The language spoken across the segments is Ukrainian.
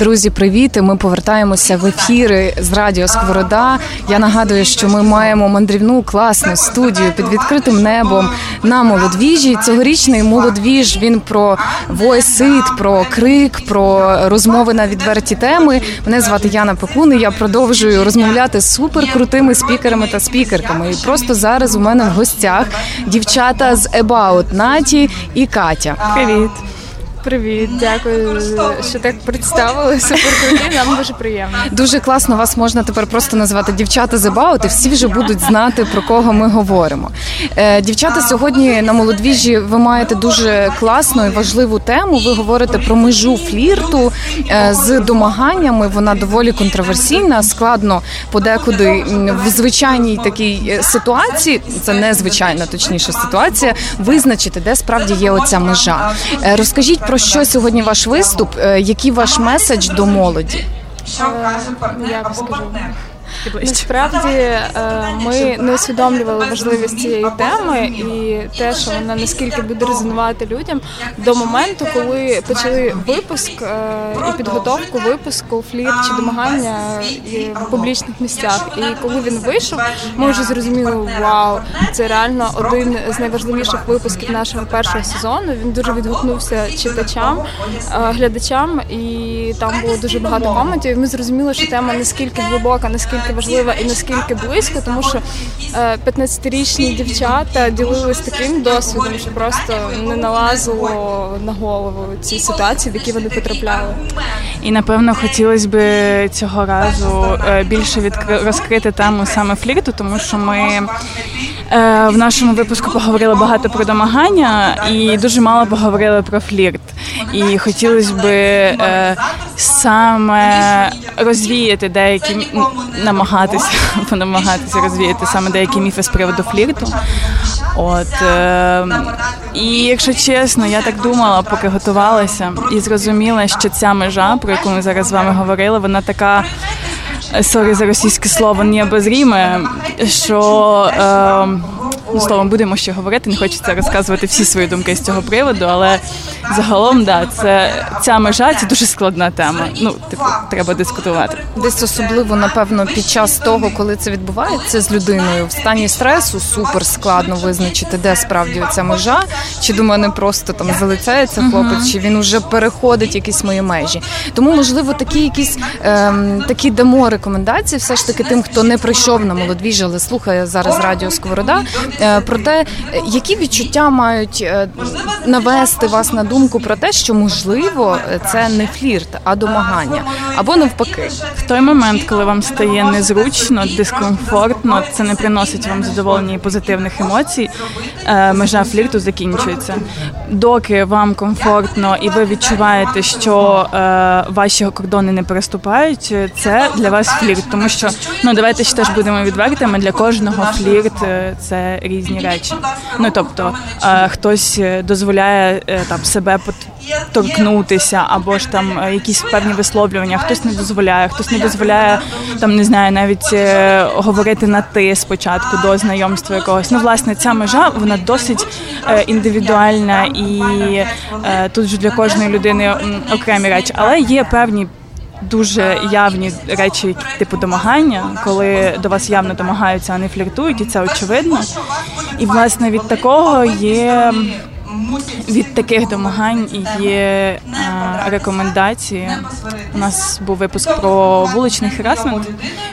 Друзі, привіт! Ми повертаємося в ефіри з Радіо Сковорода. Я нагадую, що ми маємо мандрівну класну студію під відкритим небом на молодвіжі. Цьогорічний молодвіж він про войсит, про крик, про розмови на відверті теми. Мене звати Яна Пекун. і Я продовжую розмовляти з суперкрутими спікерами та спікерками. І просто зараз у мене в гостях дівчата з About Наті і Катя. Привіт. Привіт, дякую, що так представили. Супер круті, нам дуже приємно. Дуже класно вас можна тепер просто назвати дівчата з About, і всі вже будуть знати про кого ми говоримо. Е, дівчата сьогодні на молодвіжі ви маєте дуже класну і важливу тему. Ви говорите про межу флірту е, з домаганнями. Вона доволі контроверсійна, складно подекуди в звичайній такій е, ситуації. Це незвичайна, точніше ситуація. Визначити, де справді є оця межа. Розкажіть про що сьогодні ваш виступ? Е, який ваш меседж до молоді? Я скажу. Насправді е, ми не усвідомлювали важливість цієї теми і те, що вона наскільки буде резонувати людям до моменту, коли почали випуск е, і підготовку випуску флір чи домагання в публічних місцях. І коли він вийшов, ми вже зрозуміли, вау, це реально один з найважливіших випусків нашого першого сезону. Він дуже відгукнувся читачам, е, глядачам, і там було дуже багато коментів. Ми зрозуміли, що тема наскільки глибока, наскільки наскільки важлива і наскільки близько, тому що 15-річні е, дівчата ділились таким досвідом, що просто не налазило на голову ці ситуації, в які вони потрапляли. І напевно хотілося б цього разу е, більше відкри... розкрити тему саме флірту, тому що ми е, в нашому випуску поговорили багато про домагання і дуже мало поговорили про флірт. І хотілося б саме розвіяти деякі намагатися намагатися розвіяти саме деякі міфи з приводу флірту. От е, і якщо чесно, я так думала, поки готувалася, і зрозуміла, що ця межа, про яку ми зараз з вами говорили, вона така. Е, sorry за російське слово необозримое, що е, ну, словом будемо ще говорити. Не хочеться розказувати всі свої думки з цього приводу, але загалом, да, це ця межа це дуже складна тема. Ну, типу, треба дискутувати. Десь особливо, напевно, під час того, коли це відбувається з людиною в стані стресу, супер складно визначити, де справді ця межа, чи до мене просто там залицяється хлопець, uh-huh. чи він уже переходить якісь мої межі. Тому, можливо, такі якісь ем, такі дамо рекомендації, все ж таки тим, хто не прийшов на молодвіж, але слухає зараз радіо Сковорода, про те, які відчуття мають е, навести вас на думку про те, що можливо це не флірт, а домагання або навпаки. В той момент, коли вам стає незручно, дискомфортно, це не приносить вам задоволення і позитивних емоцій. Е, межа флірту закінчується. Доки вам комфортно і ви відчуваєте, що е, ваші кордони не переступають, це для вас флірт, тому що ну давайте ще теж будемо відвертими. Для кожного флірт е, це різні речі. Ну тобто хтось дозволяє там себе торкнутися, або ж там е, якісь певні висловлювання, хтось не дозволяє, хтось не дозволяє там, не знаю, навіть е, говорити на ти спочатку до знайомства якогось. Ну, власне, ця межа вона досить е, індивідуальна і тут ж для кожної людини окремі речі, але є певні. Дуже явні речі, типу домагання, коли до вас явно домагаються, а не фліртують, і це очевидно. І власне від такого є від таких домагань є а, рекомендації. У нас був випуск про вуличний харасмент,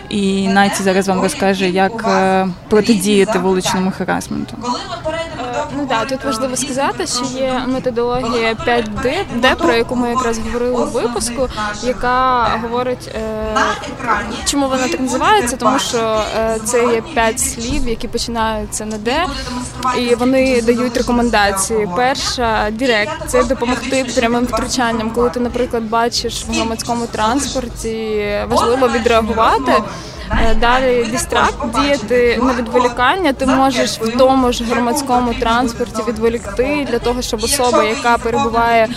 і Найці зараз вам розкаже, як е, протидіяти вуличному харасменту. Ну да, тут важливо сказати, що є методологія 5D, про яку ми якраз говорили у випуску, яка говорить, е, чому вона так називається, тому що е, це є 5 слів, які починаються на Д, і вони дають рекомендації. Перша директ це допомогти прямим втручанням, коли ти, наприклад, бачиш в громадському транспорті, важливо відреагувати. Далі дістракт діяти на відволікання. Ти можеш в тому ж громадському транспорті відволікти для того, щоб особа, яка перебуває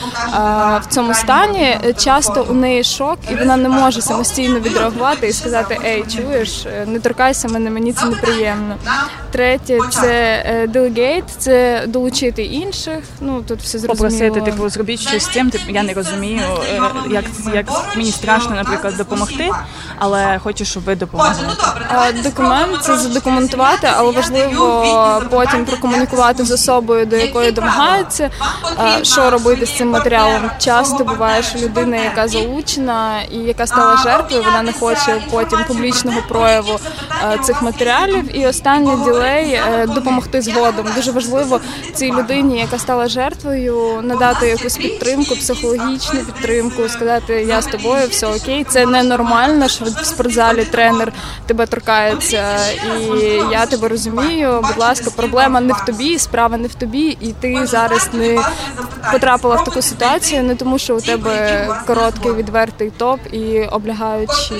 в цьому стані, часто у неї шок, і вона не може самостійно відреагувати і сказати Ей, чуєш, не торкайся мене, мені це неприємно. Третє це делегейт, це долучити інших. Ну тут все зрозуміло. Попросити, типу, зробіть щось з цим. Типу, я не розумію, е, як як мені страшно, наприклад, допомогти, але хочу, щоб ви допомогли. Документ це задокументувати, але важливо потім прокомунікувати з особою, до якої домагаються. Що робити з цим матеріалом? Часто буває, що людина, яка залучена і яка стала жертвою, вона не хоче потім публічного прояву цих матеріалів. І останнє ділей е, допомогти згодом. Дуже важливо цій людині, яка стала жертвою, надати якусь підтримку, психологічну підтримку, сказати Я з тобою, все окей. Це ненормально, що в спортзалі тренер тебе торкається, і я тебе розумію. Будь ласка, проблема не в тобі, справа не в тобі, і ти зараз не потрапила в таку ситуацію, не тому, що у тебе короткий відвертий топ і облягаюча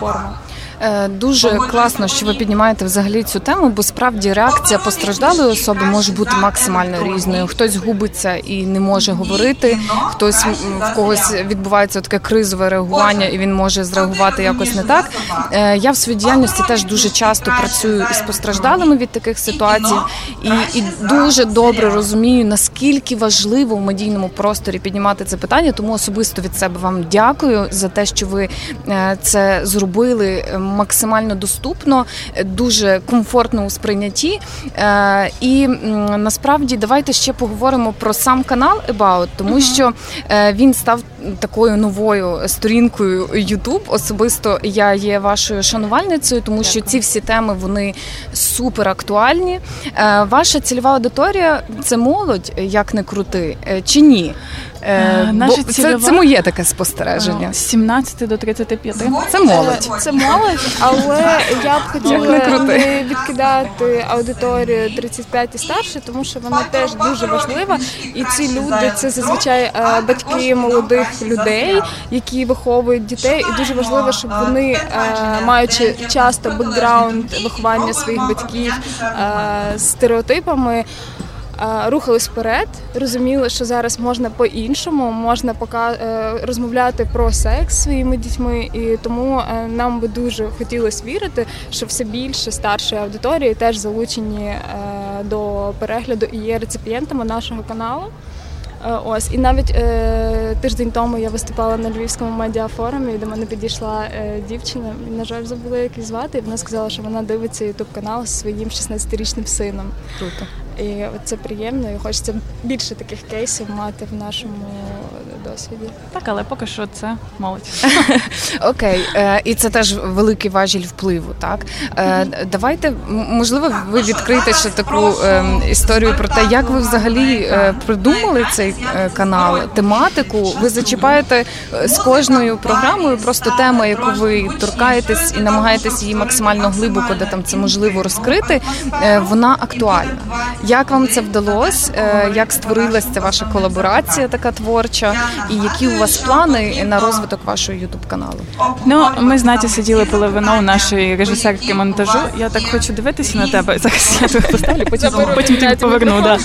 форма. Е, дуже класно, що ви піднімаєте взагалі цю тему, бо справді реакція постраждалої особи може бути максимально різною. Хтось губиться і не може говорити, хтось в когось відбувається таке кризове реагування, і він може зреагувати якось не так. Е, я в своїй діяльності теж дуже часто працюю із постраждалими від таких ситуацій, і, і дуже добре розумію, наскільки важливо в медійному просторі піднімати це питання. Тому особисто від себе вам дякую за те, що ви е, це зробили максимально доступно, дуже комфортно у сприйнятті. Е, і насправді давайте ще поговоримо про сам канал About, тому що е, він став такою новою сторінкою YouTube. Особисто я є вашою шанувальницею, тому що ці всі теми вони супер актуальні. Е, ваша цільова аудиторія це молодь, як не крути, чи ні? Е, Наша Бо цільова... це, це моє таке спостереження. З 17 до 35. Це молодь. Це молодь, але я б хотіла не відкидати аудиторію 35 і старше, тому що вона теж дуже важлива. І ці люди це зазвичай е, батьки молодих людей, які виховують дітей. І дуже важливо, щоб вони, е, маючи часто бекграунд виховання своїх батьків з стереотипами рухались вперед, розуміли, що зараз можна по-іншому, можна пока е, розмовляти про секс своїми дітьми, і тому е, нам би дуже хотілося вірити, що все більше старшої аудиторії теж залучені е, до перегляду і є реципієнтами нашого каналу. Ось і навіть е, тиждень тому я виступала на львівському медіафорумі, і до мене підійшла е, дівчина. На жаль, забула як її звати. і Вона сказала, що вона дивиться ютуб канал зі своїм 16-річним сином. Круто. І це приємно, і хочеться більше таких кейсів мати в нашому досвіді. Так, але поки що це молодь. Окей, е, і це теж великий важіль впливу. Так е, давайте можливо, ви відкрите ще таку е, історію про те, як ви взагалі придумали цей канал, тематику. Ви зачіпаєте з кожною програмою просто тему, яку ви торкаєтесь і намагаєтесь її максимально глибоко, де там це можливо розкрити. Вона актуальна. Як вам це вдалося? Е, як створилася ця ваша колаборація, така творча, і які у вас плани на розвиток вашого ютуб каналу? Ну ми з Наті сиділи пили вино у нашої режисерки монтажу. Я так хочу дивитися на тебе. Зараз я тебе поставлю, потім потім тобі поверну. Да.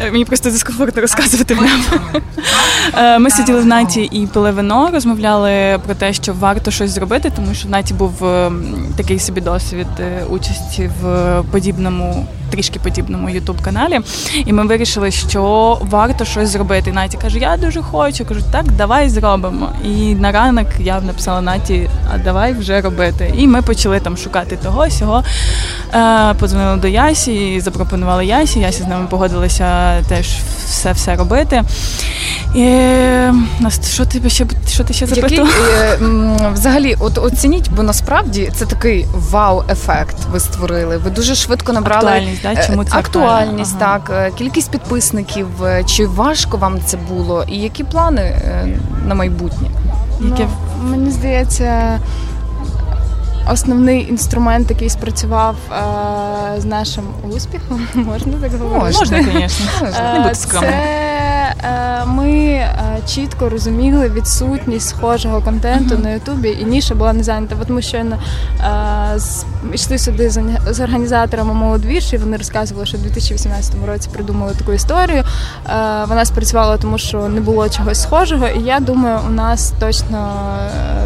Е, мені просто дискомфортно розказувати прямо. Е, ми сиділи в Наті і пили вино, розмовляли про те, що варто щось зробити, тому що в Наті був такий собі досвід участі в подібному трішки подібному ютуб-каналі. І ми вирішили, що варто щось зробити. І Наті каже, я дуже хочу. Кажу, так, давай зробимо. І на ранок я написала Наті, а давай вже робити. І ми почали там шукати того, сього. Е, Подзвонили до Ясі, запропонували Ясі. Ясі з нами погодилася теж все все робити. І, Що ти ще що ти ще запитував? Е, взагалі, от оцініть, бо насправді це такий вау-ефект. Ви створили. Ви дуже швидко набрали актуальність, да? Е, Чому це актуальність, ага. так е, кількість підписників. Чи важко вам це було? І які плани на майбутнє? Ну, Мені здається. Основний інструмент, який спрацював е, з нашим успіхом, можна так говорити? Можна, звісно. Не. Це е, ми чітко розуміли відсутність схожого контенту на Ютубі, і ніша була не зайнята. От ми щойно йшли сюди з організаторами молодвіж, і вони розказували, що в 2018 році придумали таку історію. Вона спрацювала, тому що не було чогось схожого. І я думаю, у нас точно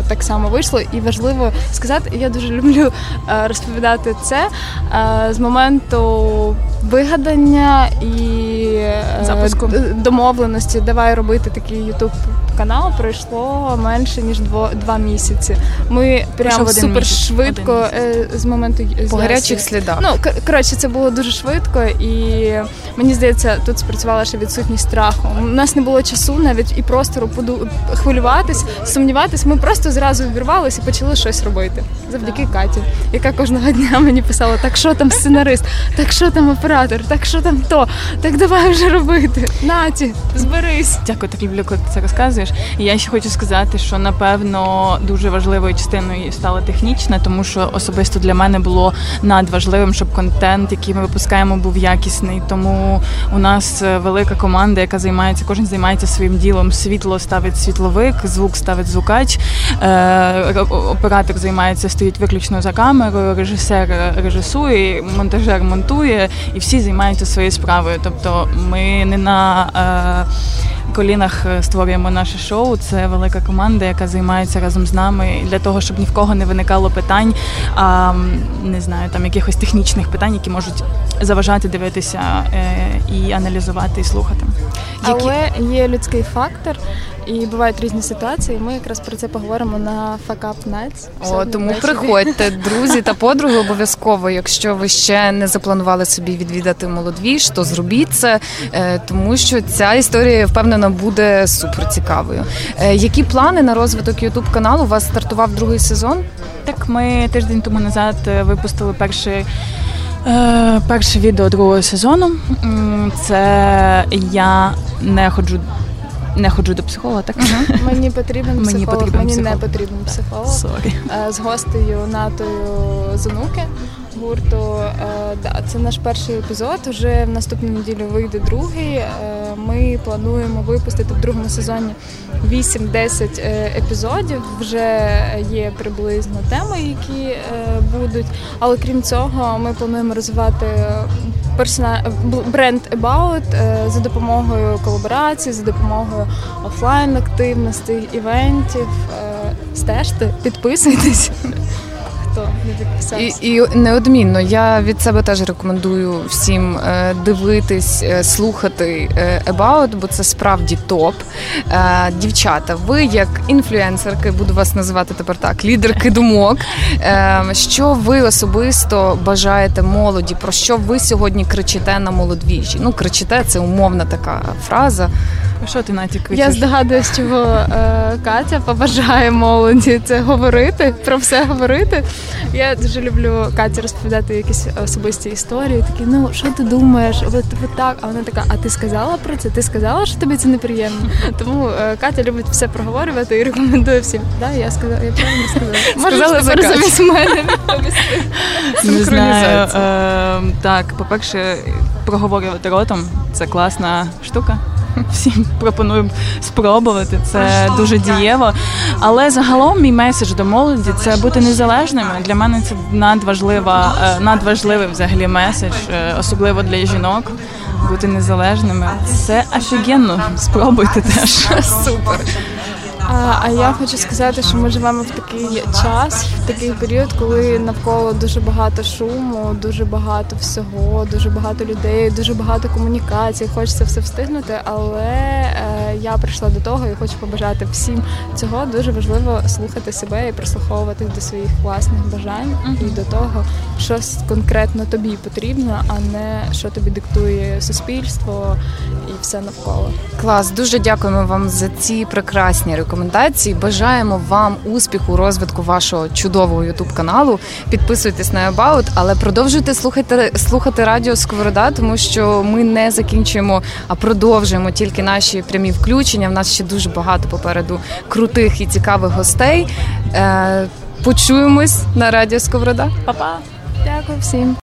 так само вийшло. І важливо сказати, я дуже люблю розповідати це з моменту вигадання і е, Запуску. домовленості. Давай робити такий ютуб канал. Пройшло менше ніж дво, два місяці. Ми прямо супер місяць. швидко е, з моменту по гарячих слідах. Ну коротше, це було дуже швидко, і мені здається, тут спрацювала ще відсутність страху. У нас не було часу навіть і простору поду хвилюватись, сумніватись. Ми просто зразу вірвалися і почали щось робити завдяки Каті, яка кожного дня мені писала: так що там сценарист, так що там оператор, так що там то, так давай вже робити. Наті, зберись. Дякую, так люблю, коли ти це розказуєш. І я ще хочу сказати, що напевно дуже важливою частиною стала технічна, тому що особисто для мене було надважливим, щоб контент, який ми випускаємо, був якісний. Тому у нас е, велика команда, яка займається, кожен займається своїм ділом. Світло ставить світловик, звук ставить звукач, е, оператор займається, стоїть виключно за камерою, режисер режисує, монтажер монтує, і всі займаються своєю справою. Тобто ми не на е, колінах створюємо наше шоу. Це велика команда, яка займається разом з нами для того, щоб ні в кого не виникало питань, а не знаю, там якихось технічних питань, які можуть заважати дивитися е, і аналізувати і слухати. Але є людський фактор. І бувають різні ситуації. Ми якраз про це поговоримо на Fuck Up Nights. О, тому приходьте, друзі та подруги, обов'язково. Якщо ви ще не запланували собі відвідати молодвіж, то зробіть це, е, тому що ця історія впевнена буде супер цікавою. Е, які плани на розвиток Ютуб каналу? У вас стартував другий сезон? Так, ми тиждень тому назад е, випустили перший. Перше відео другого сезону це я не ходжу не ходжу до психолога, так? Мені потрібен психолог, мені, потрібен мені психолог. не потрібен психолог. Sorry. Е, з гостею Натою Зануки гурту. Е, це наш перший епізод. Уже в наступну неділю вийде другий. Е, ми плануємо випустити в другому сезоні 8-10 епізодів. Вже є приблизно теми, які будуть. Але крім цього, ми плануємо розвивати бренд About е, за допомогою колаборацій, за допомогою офлайн активностей, івентів. Е, стежте, підписуйтесь хто не підписався. І, і неодмінно я від себе теж рекомендую всім е, дивитись, е, слухати е, About, бо це справді топ. Дівчата, ви як інфлюенсерки, буду вас називати тепер так, лідерки думок. Що ви особисто бажаєте молоді? Про що ви сьогодні кричите на молодвіжі? Ну, кричите, це умовна така фраза. А що ти Наті, кричиш? Я здогадуюсь, чого е, Катя побажає молоді це говорити, про все говорити. Я дуже люблю Каті розповідати якісь особисті історії. Такі, ну що ти думаєш? От, от так. А вона така, а ти сказала про це? Ти сказала, що тобі це неприємно? Тому е, Катя любить все проговорювати і рекомендує всім. Да, я сказала, я правильно сказала. Можеш тепер замість мене Не знаю. Е, так, по-перше, проговорювати ротом це класна штука всім пропоную спробувати. Це дуже дієво. Але загалом мій меседж до молоді це бути незалежними. Для мене це надважлива, е, надважливий взагалі меседж, е, особливо для жінок. Бути незалежними. Це офігенно. Спробуйте теж. Супер. А а я хочу сказати, що ми живемо в такий час, в такий період, коли навколо дуже багато шуму, дуже багато всього, дуже багато людей, дуже багато комунікацій. Хочеться все встигнути, але е, я прийшла до того і хочу побажати всім цього. Дуже важливо слухати себе і прислуховуватись до своїх власних бажань і до того, що конкретно тобі потрібно, а не що тобі диктує суспільство і все навколо. Клас, дуже дякуємо вам за ці прекрасні рекомендації рекомендацій. Бажаємо вам успіху, розвитку вашого чудового ютуб каналу. Підписуйтесь на About, але продовжуйте слухати слухати радіо Сковорода, тому що ми не закінчуємо, а продовжуємо тільки наші прямі включення. В нас ще дуже багато попереду крутих і цікавих гостей. Е, почуємось на радіо Сковорода. Па-па! Дякую всім.